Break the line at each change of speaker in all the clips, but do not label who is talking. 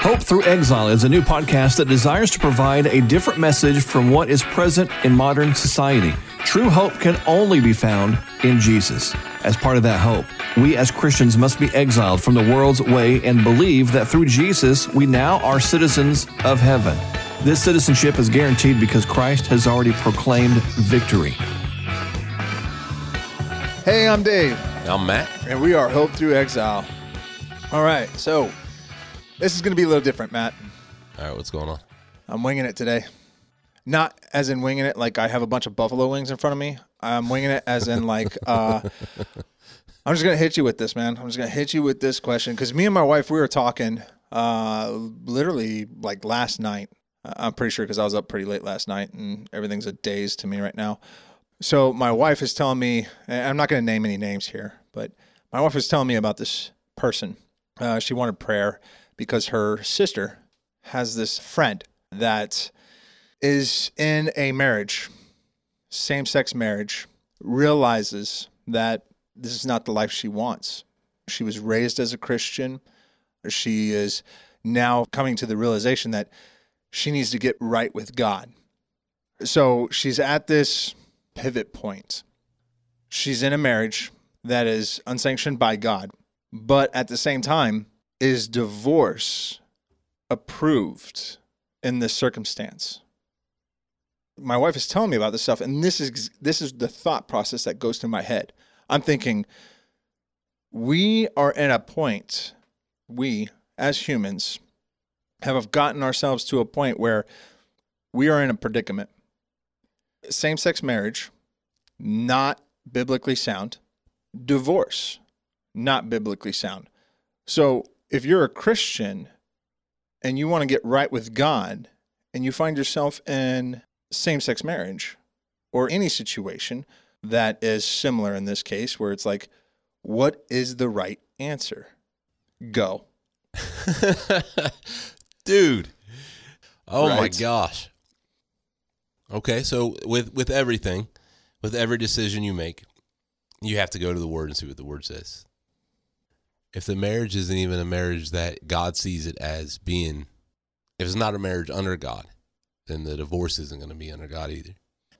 Hope Through Exile is a new podcast that desires to provide a different message from what is present in modern society. True hope can only be found in Jesus. As part of that hope, we as Christians must be exiled from the world's way and believe that through Jesus, we now are citizens of heaven. This citizenship is guaranteed because Christ has already proclaimed victory.
Hey, I'm Dave,
I'm Matt.
and we are Hope Through Exile. All right, so this is going to be a little different, Matt.
All right, what's going on?
I'm winging it today. Not as in winging it like I have a bunch of buffalo wings in front of me. I'm winging it as in like uh, I'm just gonna hit you with this, man. I'm just gonna hit you with this question because me and my wife we were talking uh, literally like last night. I'm pretty sure because I was up pretty late last night and everything's a daze to me right now. So my wife is telling me, and I'm not gonna name any names here, but my wife was telling me about this person. Uh, she wanted prayer because her sister has this friend that is in a marriage, same sex marriage, realizes that this is not the life she wants. She was raised as a Christian. She is now coming to the realization that she needs to get right with God. So she's at this pivot point. She's in a marriage that is unsanctioned by God, but at the same time, is divorce approved in this circumstance? My wife is telling me about this stuff, and this is this is the thought process that goes through my head. I'm thinking, we are at a point, we as humans have gotten ourselves to a point where we are in a predicament. Same sex marriage, not biblically sound. Divorce, not biblically sound. So if you're a Christian and you want to get right with God and you find yourself in same sex marriage or any situation that is similar in this case, where it's like, what is the right answer? Go.
Dude. Oh my gosh. Okay, so with with everything, with every decision you make, you have to go to the word and see what the word says. If the marriage isn't even a marriage that God sees it as being if it's not a marriage under God, then the divorce isn't going to be under God either.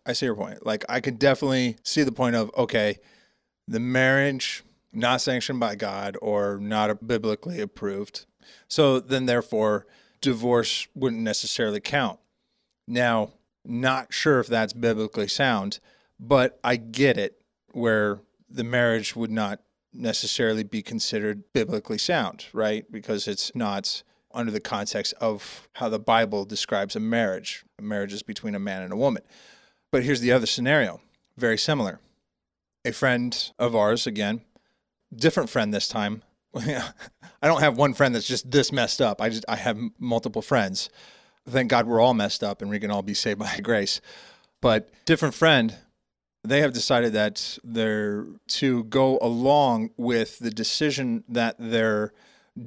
I see your point. Like, I could definitely see the point of, okay, the marriage not sanctioned by God or not biblically approved. So then, therefore, divorce wouldn't necessarily count. Now, not sure if that's biblically sound, but I get it where the marriage would not necessarily be considered biblically sound, right? Because it's not under the context of how the Bible describes a marriage. A marriage is between a man and a woman. But here's the other scenario, very similar. A friend of ours, again, different friend this time. I don't have one friend that's just this messed up. I just I have multiple friends. Thank God we're all messed up and we can all be saved by grace. But different friend, they have decided that they're to go along with the decision that their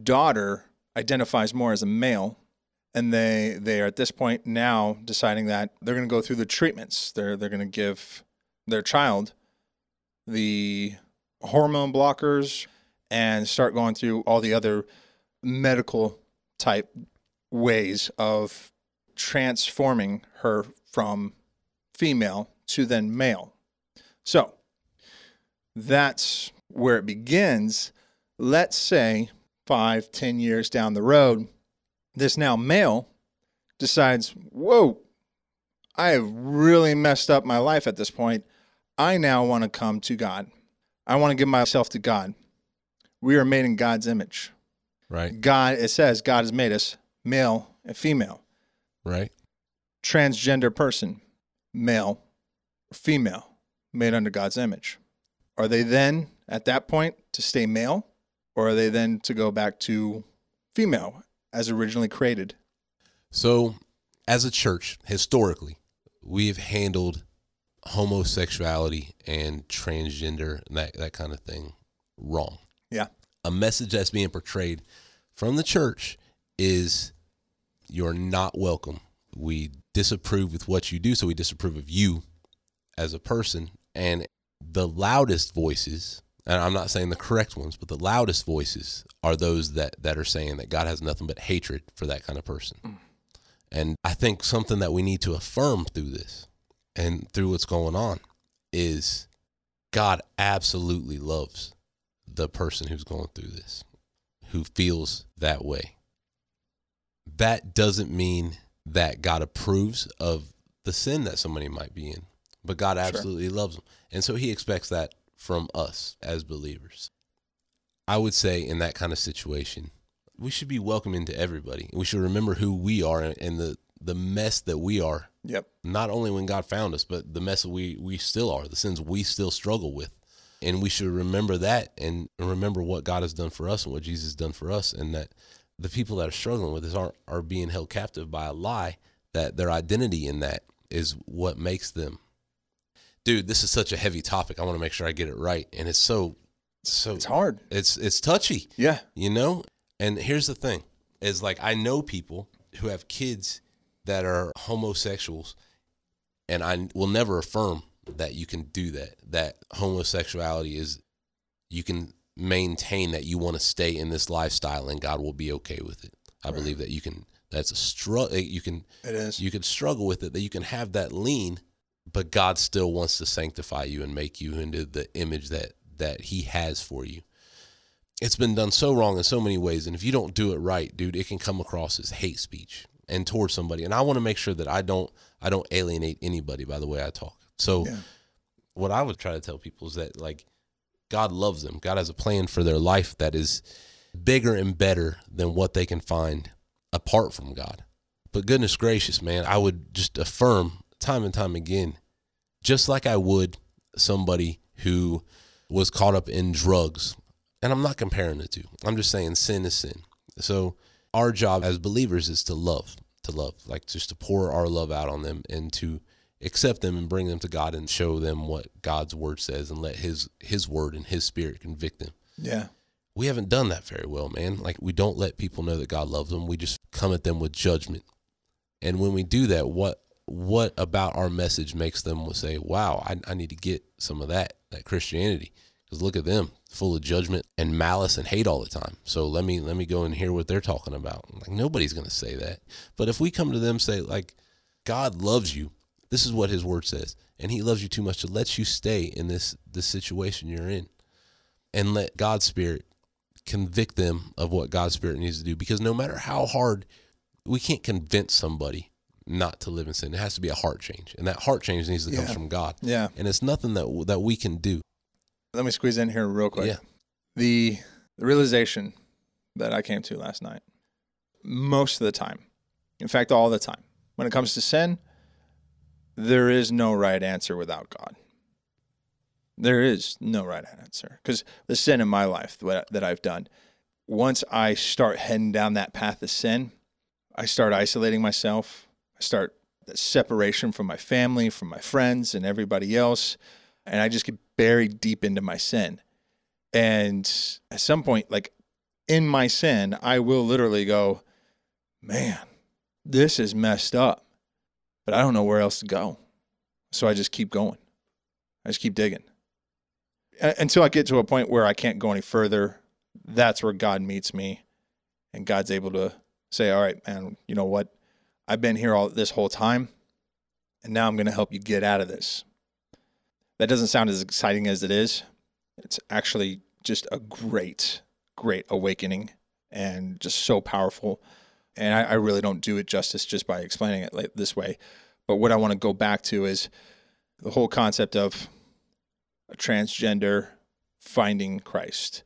daughter identifies more as a male and they they are at this point now deciding that they're going to go through the treatments. They're they're going to give their child the hormone blockers and start going through all the other medical type ways of transforming her from female to then male. So that's where it begins. Let's say five, ten years down the road, this now male decides, whoa, I have really messed up my life at this point. I now want to come to God. I want to give myself to God. We are made in God's image.
Right?
God, it says God has made us male and female.
Right?
Transgender person, male or female, made under God's image. Are they then at that point to stay male or are they then to go back to female as originally created?
So, as a church, historically, we've handled homosexuality and transgender and that, that kind of thing wrong.
Yeah.
A message that's being portrayed from the church is you're not welcome. We disapprove with what you do, so we disapprove of you as a person. And the loudest voices and I'm not saying the correct ones, but the loudest voices are those that that are saying that God has nothing but hatred for that kind of person.
Mm.
And I think something that we need to affirm through this and through what's going on is God absolutely loves the person who's going through this, who feels that way. That doesn't mean that God approves of the sin that somebody might be in, but God absolutely loves them. And so he expects that from us as believers. I would say in that kind of situation, we should be welcoming to everybody. We should remember who we are and the, the mess that we are
Yep.
not only when God found us, but the mess that we we still are, the sins we still struggle with. And we should remember that and remember what God has done for us and what Jesus has done for us, and that the people that are struggling with this are are being held captive by a lie that their identity in that is what makes them. Dude, this is such a heavy topic. I want to make sure I get it right, and it's so so
It's hard.
it's it's touchy
Yeah.
you know and here's the thing is like i know people who have kids that are homosexuals and i will never affirm that you can do that that homosexuality is you can maintain that you want to stay in this lifestyle and god will be okay with it i believe that you can that's a struggle you can
It is.
you can struggle with it that you can have that lean but god still wants to sanctify you and make you into the image that that he has for you. It's been done so wrong in so many ways and if you don't do it right dude it can come across as hate speech and towards somebody. And i want to make sure that i don't i don't alienate anybody by the way i talk. So
Yeah.
what i would try to tell people is that like god loves them. God has a plan for their life that is bigger and better than what they can find apart from god. But goodness gracious man i would just affirm time and time again just like i would somebody who was caught up in drugs and I'm not comparing the two. I'm just saying sin is sin. So our job as believers is to love, to love, like just to pour our love out on them and to accept them and bring them to God and show them what God's word says and let his his word and his spirit convict them.
Yeah.
We haven't done that very well, man. Like we don't let people know that God loves them. We just come at them with judgment. And when we do that, what what about our message makes them say, "Wow, I, I need to get some of that that Christianity"? Because look at them, full of judgment and malice and hate all the time. So let me let me go and hear what they're talking about. Like nobody's going to say that. But if we come to them say like, "God loves you," this is what His Word says, and He loves you too much to let you stay in this this situation you're in, and let God's Spirit convict them of what God's Spirit needs to do. Because no matter how hard, we can't convince somebody not to live in sin. It has to be a heart change, and that heart change needs to come from God.
Yeah.
And it's nothing that that we can do.
Let me squeeze in here real quick.
Yeah.
The, the realization that I came to last night, most of the time, in fact, all the time, when it comes to sin, there is no right answer without God. There is no right answer because the sin in my life that I've done, once I start heading down that path of sin, I start isolating myself. I start separation from my family, from my friends, and everybody else and I just get buried deep into my sin. And at some point, like in my sin, I will literally go, man, this is messed up, but I don't know where else to go. So I just keep going. I just keep digging until I get to a point where I can't go any further. That's where God meets me, and God's able to say, "All right, man, you know what? I've been here all this whole time, and now I'm going to help you get out of this." That doesn't sound as exciting as it is. It's actually just a great, great awakening and just so powerful. And I, I really don't do it justice just by explaining it like this way. But what I want to go back to is the whole concept of a transgender finding Christ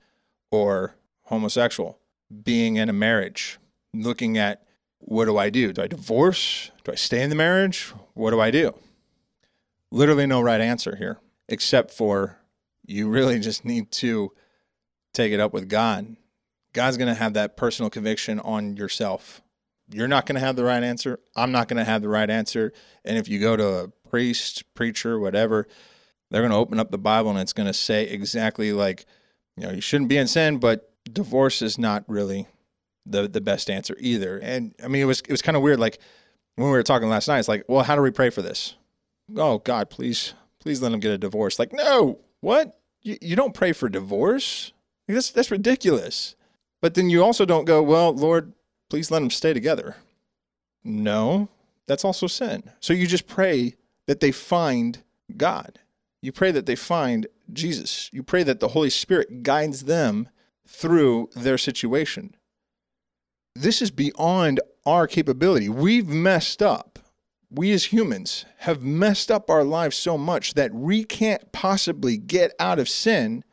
or homosexual being in a marriage, looking at what do I do? Do I divorce? Do I stay in the marriage? What do I do? literally no right answer here, except for you really just need to take it up with God. God's going to have that personal conviction on yourself. You're not going to have the right answer. I'm not going to have the right answer. And if you go to a priest, preacher, whatever, they're going to open up the Bible and it's going to say exactly like, you know, you shouldn't be in sin, but divorce is not really the the best answer either. And I mean, it was it was kind of weird. Like when we were talking last night, it's like, well, how do we pray for this? oh God, please, please let him get a divorce. Like, no, what? You, you don't pray for divorce. Like, that's that's ridiculous. But then you also don't go, well, Lord, please let them stay together. No, that's also sin. So you just pray that they find God. You pray that they find Jesus. You pray that the Holy Spirit guides them through their situation. This is beyond our capability. We've messed up. We as humans have messed up our lives so much that we can't possibly get out of sin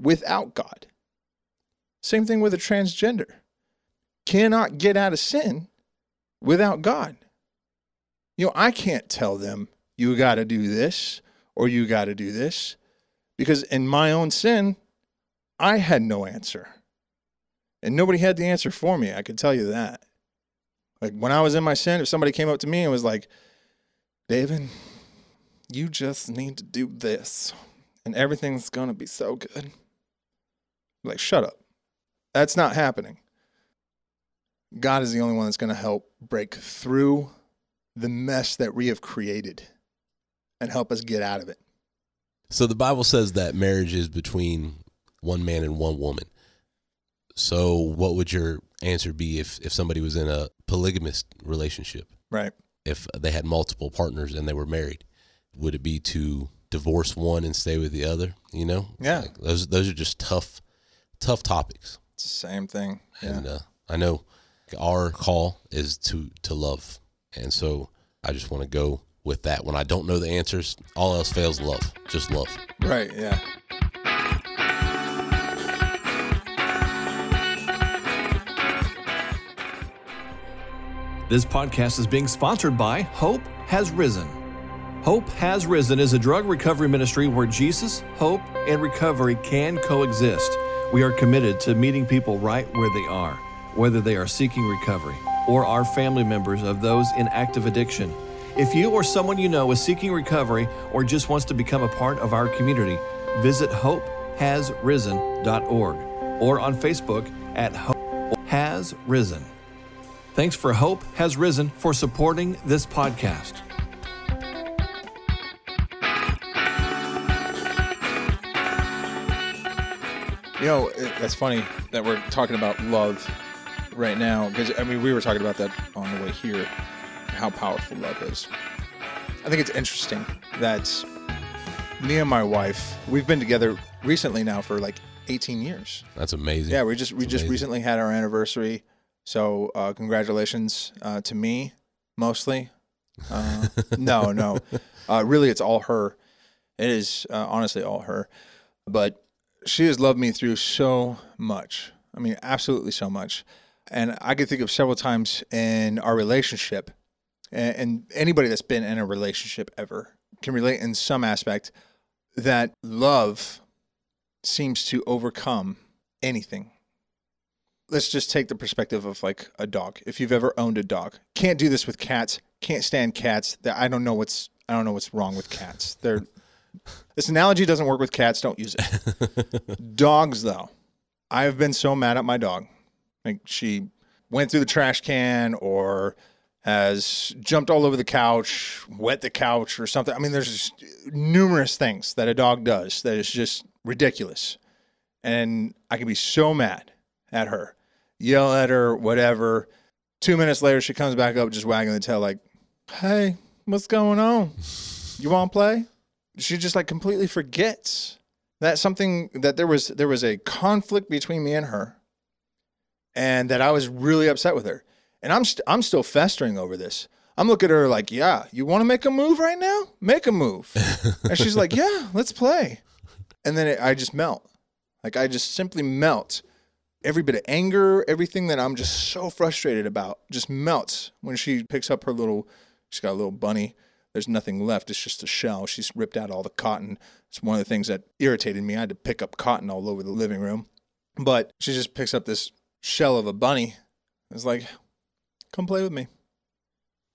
without God. Same thing with a transgender. Cannot get out of sin without God. You know, I can't tell them, you got to do this or you got to do this because in my own sin, I had no answer. And nobody had the answer for me. I could tell you that. Like when I was in my sin, if somebody came up to me and was like, David, you just need to do this and everything's going to be so good. Like, shut up. That's not happening. God is the only one that's going to help break through the mess that we have created and help us get out of it.
So the Bible says that marriage is between one man and one woman. So what would your answer be if, if somebody was in a polygamous relationship?
Right.
If they had multiple partners and they were married, would it be to divorce one and stay with the other? You know?
Yeah.
Like those those are just tough tough topics.
It's the same thing. Yeah.
And uh, I know our call is to to love. And so I just want to go with that. When I don't know the answers, all else fails love. Just love.
Right. Yeah.
This podcast is being sponsored by Hope Has Risen. Hope Has Risen is a drug recovery ministry where Jesus, hope, and recovery can coexist. We are committed to meeting people right where they are, whether they are seeking recovery or are family members of those in active addiction. If you or someone you know is seeking recovery or just wants to become a part of our community, visit hopehasrisen.org or on Facebook at Hope Has Risen. Thanks for Hope Has Risen for supporting this podcast.
You know, it, that's funny that we're talking about love right now because I mean we were talking about that on the way here, how powerful love is. I think it's interesting that me and my wife we've been together recently now for like 18 years.
That's amazing.
Yeah, we just we
It's
just
amazing.
recently had our anniversary, so uh, congratulations uh, to me mostly. Uh, no, no, uh, really, it's all her. It is uh, honestly all her, but she has loved me through so much. I mean, absolutely so much. And I can think of several times in our relationship, and, and anybody that's been in a relationship ever can relate in some aspect that love seems to overcome anything. Let's just take the perspective of like a dog. If you've ever owned a dog, can't do this with cats. Can't stand cats. That I don't know what's I don't know what's wrong with cats. They're this analogy doesn't work with cats. Don't use it. Dogs, though, I have been so mad at my dog. Like she went through the trash can or has jumped all over the couch, wet the couch or something. I mean, there's numerous things that a dog does that is just ridiculous. And I can be so mad at her, yell at her, whatever. Two minutes later, she comes back up, just wagging the tail, like, hey, what's going on? You want to play? She just like completely forgets that something that there was there was a conflict between me and her, and that I was really upset with her, and I'm st- I'm still festering over this. I'm looking at her like, yeah, you want to make a move right now? Make a move, and she's like, yeah, let's play, and then it, I just melt, like I just simply melt. Every bit of anger, everything that I'm just so frustrated about, just melts when she picks up her little. She's got a little bunny there's nothing left. It's just a shell. She's ripped out all the cotton. It's one of the things that irritated me. I had to pick up cotton all over the living room. But she just picks up this shell of a bunny. It's like, come play with me.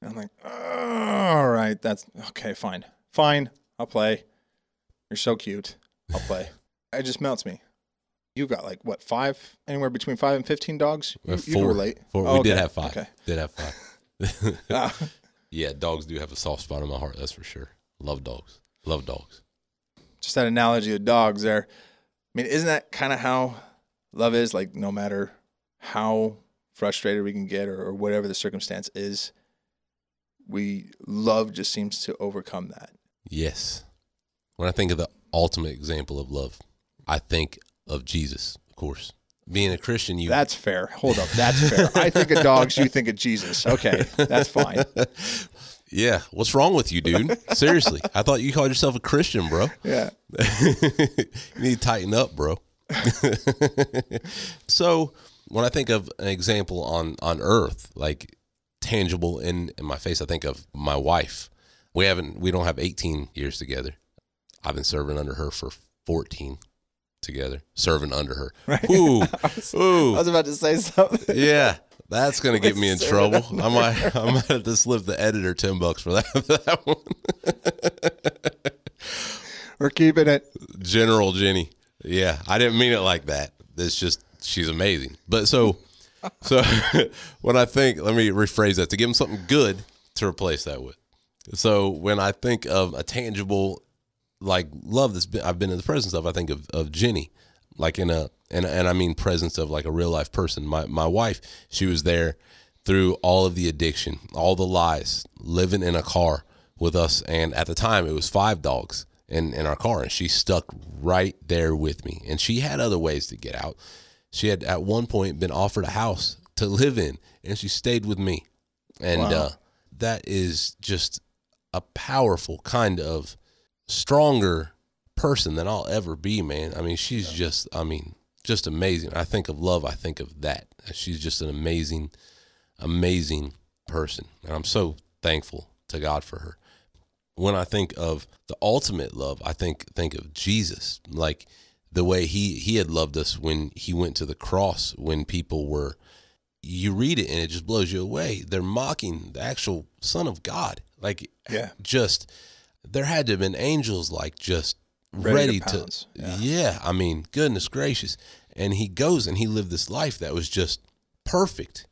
And I'm like, all right, that's okay, fine. Fine, I'll play. You're so cute. I'll play. it just melts me. You've got like, what, five? Anywhere between five and 15 dogs?
We
You, you
four.
relate.
Four.
Oh,
we did have five.
Okay.
Did have five.
Ah.
yeah, dogs do have a soft spot in my heart. That's for sure. Love dogs. Love dogs.
just that analogy of dogs there. I mean, isn't that kind of how love is? Like, no matter how frustrated we can get or, or whatever the circumstance is, we love just seems to overcome that.
Yes. When I think of the ultimate example of love, I think of Jesus, of course. Being a Christian, you
That's fair. Hold up. That's fair. I think of dogs, you think of Jesus. Okay. That's fine.
Yeah, what's wrong with you, dude? Seriously. I thought you called yourself a Christian, bro.
Yeah.
you need to tighten up, bro. so when I think of an example on on earth, like tangible in, in my face, I think of my wife. We haven't we don't have 18 years together. I've been serving under her for 14 together. Serving under her. Ooh. Ooh.
I was about to say something.
Yeah. That's gonna get me in trouble. I might I might have to slip the editor ten bucks for that, for that one.
We're keeping it.
General Jenny. Yeah, I didn't mean it like that. It's just she's amazing. But so so when I think, let me rephrase that to give him something good to replace that with. So when I think of a tangible like love that's been I've been in the presence of, I think of of Jenny, like in a and and I mean presence of like a real life person. My my wife, she was there through all of the addiction, all the lies, living in a car with us, and at the time it was five dogs in in our car, and she stuck right there with me, and she had other ways to get out. She had at one point been offered a house to live in, and she stayed with me, and
Wow.
uh, that is just a powerful kind of stronger person than I'll ever be, man. I mean, she's just, I mean, just amazing. I think of love, I think of that. She's just an amazing, amazing person. And I'm so thankful to God for her. When I think of the ultimate love, I think think of Jesus. Like the way he he had loved us when he went to the cross when people were you read it and it just blows you away. They're mocking the actual son of God. Like
Yeah.
just there had to have been angels like just
Ready
ready,
to
to, yeah.
Yeah.
I mean, goodness gracious. And he goes and he lived this life that was just perfect.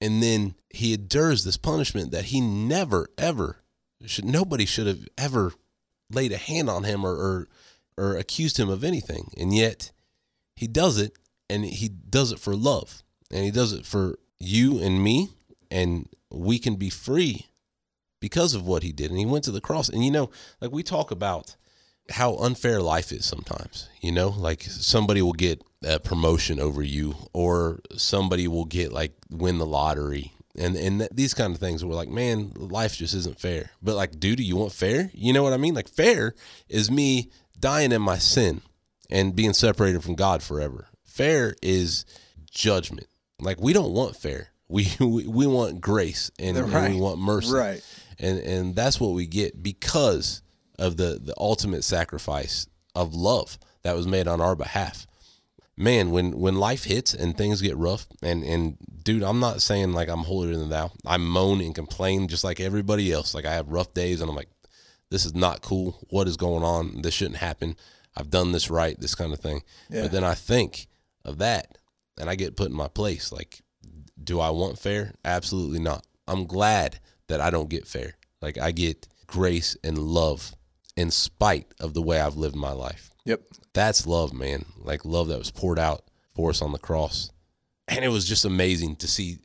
And then he endures this punishment that he never ever should nobody should have ever laid a hand on him or or, or accused him of anything. And yet he does it and he does it for love. And he does it for you and me and we can be free because of what he did. And he went to the cross. And you know, like we talk about how unfair life is sometimes, you know, like somebody will get a promotion over you or somebody will get like win the lottery. And and th- these kind of things we're like man life just isn't fair. But like dude do you want fair? You know what i mean? Like fair is me dying in my sin and being separated from god forever. Fair is judgment. Like we don't want fair. We we, we want grace and, and we want mercy.
Right.
And and that's what we get because of the the ultimate sacrifice of love that was made on our behalf. Man when when life hits and things get rough and and dude i'm not saying like i'm holier than thou. I moan and complain just like everybody else. Like i have rough days and i'm like this is not cool. What is going on? This shouldn't happen. I've done this right this kind of thing.
Yeah.
but then i think of that and i get put in my place. Like do I want fair? Absolutely not. I'm glad that I don't get fair. Like I get grace and love in spite of the way I've lived my life.
Yep.
That's love, man. Like love that was poured out for us on the cross. And it was just amazing to see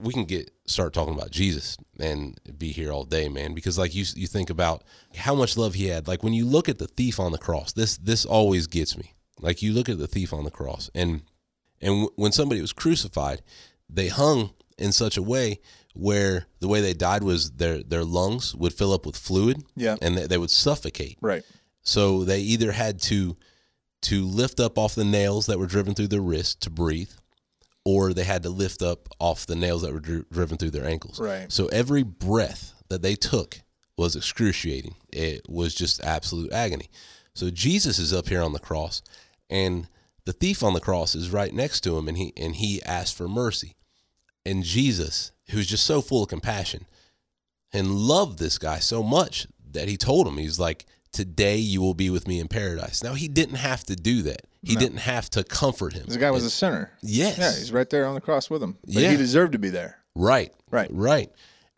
we can get start talking about Jesus and be here all day, man, because like you you think about how much love he had. Like when you look at the thief on the cross, this this always gets me. Like you look at the thief on the cross and and w- when somebody was crucified, they hung in such a way where the way they died was their their lungs would fill up with fluid
Yeah.
and they, they would suffocate.
Right.
So they either had to to lift up off the nails that were driven through their wrist to breathe, or they had to lift up off the nails that were dri- driven through their ankles.
Right.
So every breath that they took was excruciating. It was just absolute agony. So Jesus is up here on the cross, and the thief on the cross is right next to him, and he and he asked for mercy. And Jesus, who's just so full of compassion, and loved this guy so much that he told him, he's like, Today you will be with me in paradise. Now he didn't have to do that. He didn't have to comfort him.
This guy was a sinner.
yes.
Yeah, he's right there on the cross with him. But
Yeah.
he deserved to be there.
Right.
Right.
Right.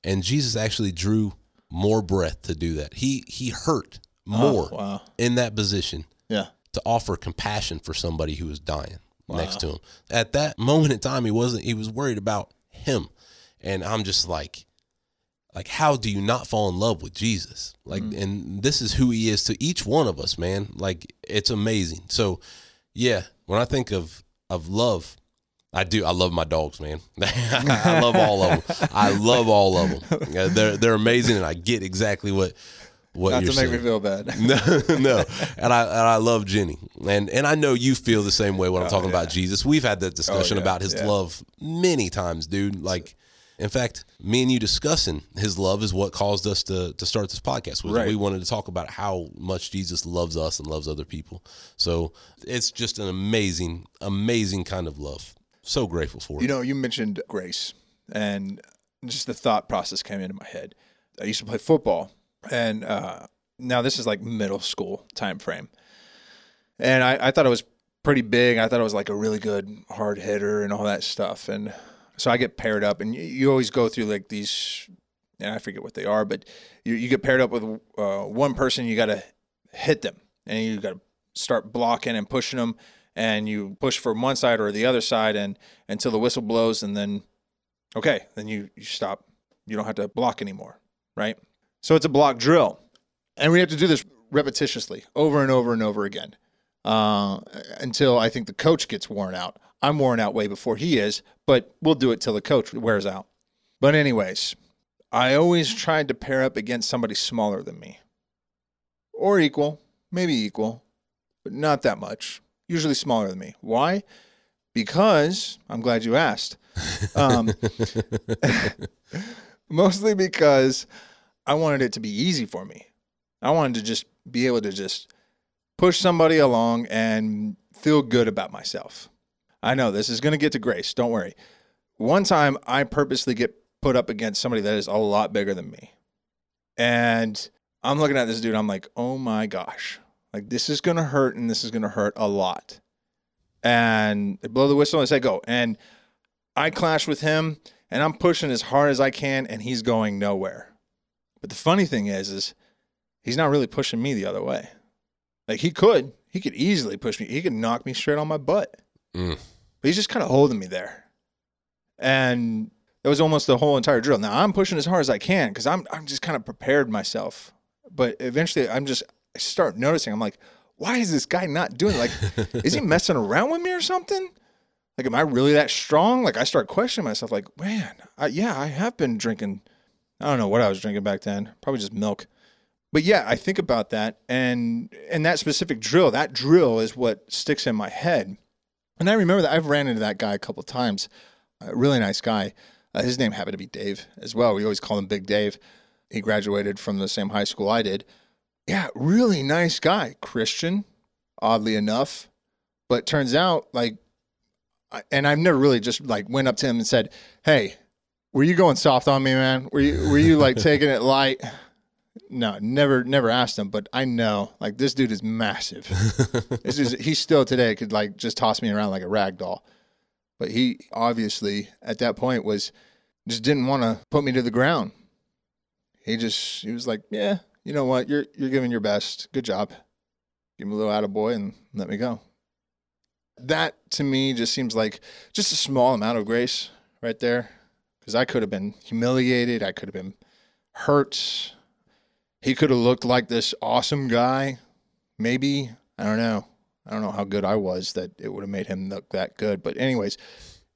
And Jesus actually drew more breath to do that. He he hurt oh, more
Oh, wow.
in that position
Yeah.
to offer compassion for somebody who was dying next to him. At that moment in time, he wasn't. He was worried about him, and I'm just like, like, how do you not fall in love with Jesus? Like, mm. and this is who he is to each one of us, man. Like, it's amazing. So, yeah, when I think of of love. I do. I love my dogs, man. I love all of them. I love all of them. Yeah, they're they're amazing, and I get exactly what what
Not
you're
to make
saying.
me feel bad.
No, no, and I and I love Jenny, and and I know you feel the same way when I'm oh, talking about Jesus. We've had that oh, discussion
Oh, yeah,
about his
yeah.
love many times, dude. Like, in fact, me and you discussing his love is what caused us to to start this podcast. Was
Right.
we wanted to talk about how much Jesus loves us and loves other people. So it's just an amazing, amazing kind of love. So grateful for it.
You know, you mentioned grace, and just the thought process came into my head. I used to play football, and uh, now this is like middle school time frame, and I, I thought it was pretty big. I thought it was like a really good hard hitter and all that stuff, and so I get paired up, and you, always go through like these, and I forget what they are, but you, you get paired up with uh, one person. You got to hit them, and you got to start blocking and pushing them and you push from one side or the other side and until the whistle blows and then okay then you, you stop you don't have to block anymore right so it's a block drill and we have to do this repetitiously over and over and over again uh, until i think the coach gets worn out i'm worn out way before he is but we'll do it till the coach wears out but anyways i always tried to pair up against somebody smaller than me or equal maybe equal but not that much. Usually smaller than me. Why? Because I'm glad you asked. Um, mostly because I wanted it to be easy for me. I wanted to just be able to just push somebody along and feel good about myself. I know this is going to get to grace. Don't worry. One time I purposely get put up against somebody that is a lot bigger than me. And I'm looking at this dude. I'm like, oh my gosh. Like, this is going to hurt and this is going to hurt a lot. And they blow the whistle and say, go. And I clash with him and I'm pushing as hard as I can and he's going nowhere. But the funny thing is, is he's not really pushing me the other way. Like, he could. He could easily push me. He could knock me straight on my butt.
Mm.
But he's just kind of holding me there. And that was almost the whole entire drill. Now I'm pushing as hard as I can because I'm I'm just kind of prepared myself. But eventually I'm just I start noticing, I'm like, why is this guy not doing it? like is he messing around with me or something? Like, am I really that strong? Like I start questioning myself, like, man, I, yeah, I have been drinking. I don't know what I was drinking back then. Probably just milk. But yeah, I think about that and and that specific drill, that drill is what sticks in my head. And I remember that I've ran into that guy a couple of times. A really nice guy. Uh, his name happened to be Dave as well. We always call him Big Dave. He graduated from the same high school I did. Yeah, really nice guy. Christian, oddly enough. But turns out, like, I- and I've never really just like went up to him and said, "Hey, were you going soft on me, man? Were you were you like taking it light?" No, never never asked him, but I know like this dude is massive. this is he still today could like just toss me around like a rag doll. But he obviously at that point was just didn't want to put me to the ground. He just he was like, Yeah, you know what, you're you're giving your best. Good job. Give me a little attaboy and let me go. That to me just seems like just a small amount of grace right there. Because I could have been humiliated, I could have been hurt. He could have looked like this awesome guy. Maybe. I don't know. I don't know how good I was that it would have made him look that good. But, anyways,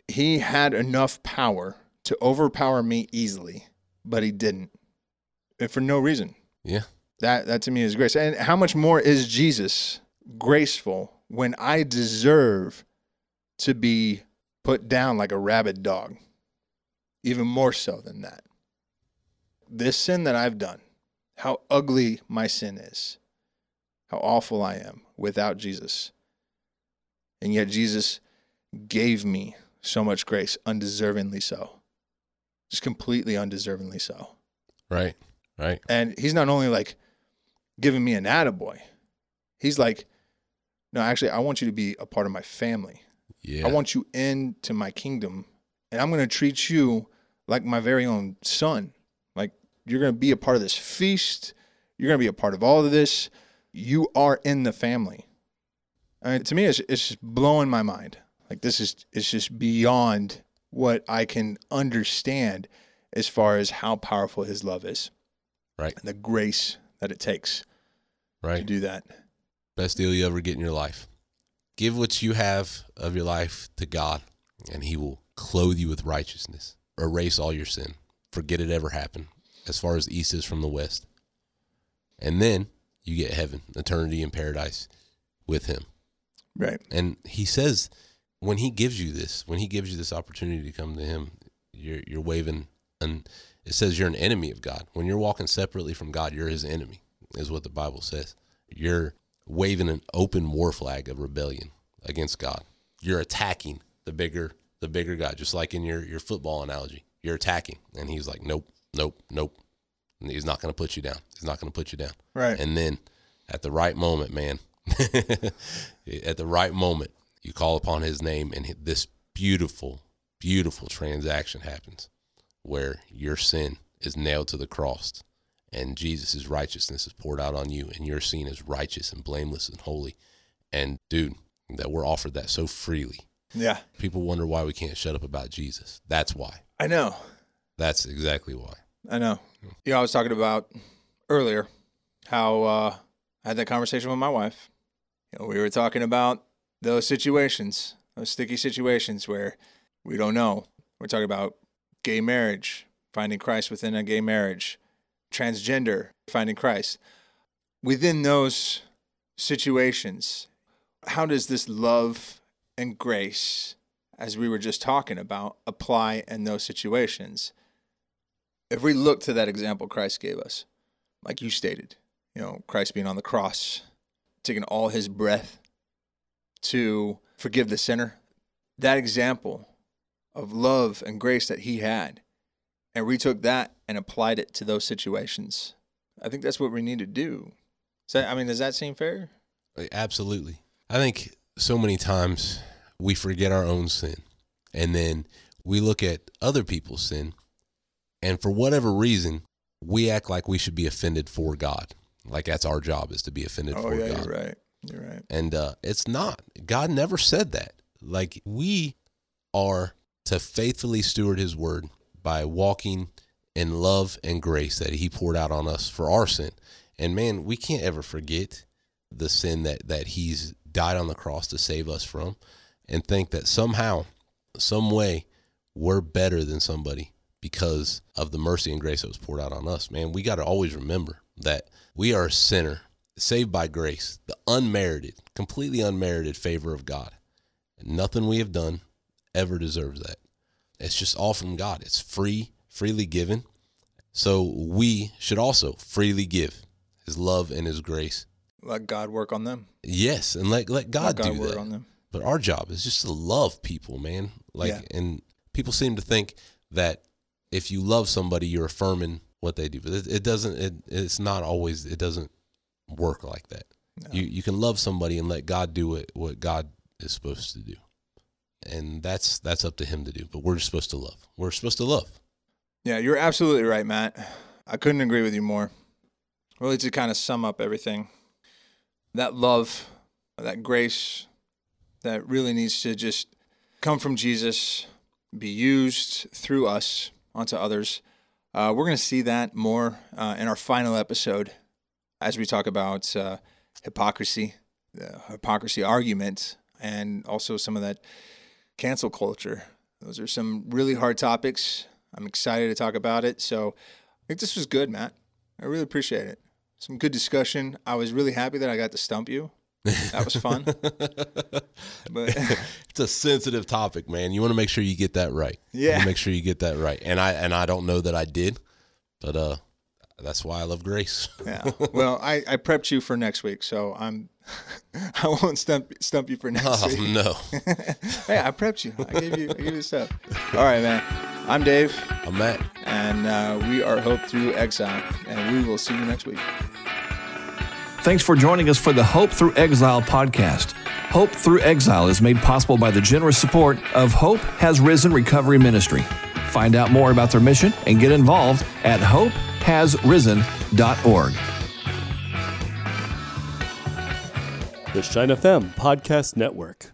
he had enough power to overpower me easily, but he didn't. And for no reason.
Yeah.
That that to me is grace. And how much more is Jesus graceful when I deserve to be put down like a rabid dog? Even more so than that. This sin that I've done, how ugly my sin is, how awful I am without Jesus. And yet Jesus gave me so much grace, undeservingly so. Just completely undeservingly so.
Right. Right.
And he's not only like giving me an attaboy, he's like, no, actually, I want you to be a part of my family.
Yeah.
I want you into my kingdom, and I'm going to treat you like my very own son. You're going to be a part of this feast. You're going to be a part of all of this. You are in the family. I mean, to me, it's, it's just blowing my mind. Like this is it's just beyond what I can understand as far as how powerful His love is,
Right.
and the grace that it takes
right, to
do that.
Best deal you ever get in your life. Give what you have of your life to God, and He will clothe you with righteousness, erase all your sin, forget it ever happened, as far as the east is from the west. And then you get heaven, eternity and paradise with Him.
Right.
And He says, when He gives you this, when He gives you this opportunity to come to Him, you're you're waving, and it says you're an enemy of God. When you're walking separately from God, you're His enemy, is what the Bible says. You're waving an open war flag of rebellion against God. You're attacking the bigger the bigger God, just like in your your football analogy. You're attacking, and He's like, nope, nope, nope. And he's not going to put you down. He's not going to put you down.
Right.
And then at the right moment, man, at the right moment, you call upon his name, and this beautiful, beautiful transaction happens where your sin is nailed to the cross and Jesus' righteousness is poured out on you, and you're seen as righteous and blameless and holy. And dude, that we're offered that so freely.
yeah.
People wonder why we can't shut up about Jesus. That's why.
I know.
That's exactly why.
I know. You know, I was talking about earlier how uh, I had that conversation with my wife. You know, we were talking about those situations, those sticky situations where we don't know. We're talking about gay marriage, finding Christ within a gay marriage, transgender, finding Christ. Within those situations, how does this love and grace, as we were just talking about, apply in those situations? If we look to that example Christ gave us, like you stated, you know, Christ being on the cross, taking all his breath to forgive the sinner, that example of love and grace that he had, and we took that and applied it to those situations. I think that's what we need to do. So, I mean, does that seem fair?
Absolutely. I think so many times we forget our own sin and then we look at other people's sin and for whatever reason we act like we should be offended for God. Like that's our job is to be offended
Oh,
for
yeah,
God.
you're right. You're right.
And uh, it's not. God never said that. Like we are to faithfully steward his word by walking in love and grace that he poured out on us for our sin. And man, we can't ever forget the sin that that he's died on the cross to save us from and think that somehow some way we're better than somebody because of the mercy and grace that was poured out on us. Man, we got to always remember that we are a sinner saved by grace, the unmerited, completely unmerited favor of God. And nothing we have done ever deserves that. It's just all from God. It's free, freely given. So we should also freely give his love and his grace.
Let God work on them.
Yes, and let let God,
Let God
do
work
that.
on them.
But our job is just to love people, man. Like
Yeah.
and people seem to think that if you love somebody you're affirming what they do. But it, it doesn't it, it's not always it doesn't work like that.
No.
You you can love somebody and let God do it what God is supposed to do. And that's that's up to him to do. But we're supposed to love. We're supposed to love.
Yeah, you're absolutely right, Matt. I couldn't agree with you more. Really, to kind of sum up everything, that love, that grace, that really needs to just come from Jesus, be used through us onto others. Uh, we're going to see that more uh, in our final episode as we talk about uh, hypocrisy, the hypocrisy argument, and also some of that cancel culture. Those are some really hard topics. I'm excited to talk about it. So I think this was good, Matt. I really appreciate it. Some good discussion. I was really happy that I got to stump you. That was fun. but
it's a sensitive topic, man. You want to make sure you get that right.
Yeah.
make sure you get that right. And I and I don't know that I did, but uh, that's why I love Grace.
yeah. Well, I, I prepped you for next week, so I'm I won't stump stump you for next
oh
week.
no,
hey, I prepped you. I gave you I gave you stuff. All right, man. I'm Dave,
I'm Matt.
and uh, we are Hope Through Exile, and we will see you next week.
Thanks for joining us for the Hope Through Exile podcast. Hope Through Exile is made possible by the generous support of Hope Has Risen Recovery Ministry. Find out more about their mission and get involved at hopehasrisen.org.
The Shine FM Podcast Network.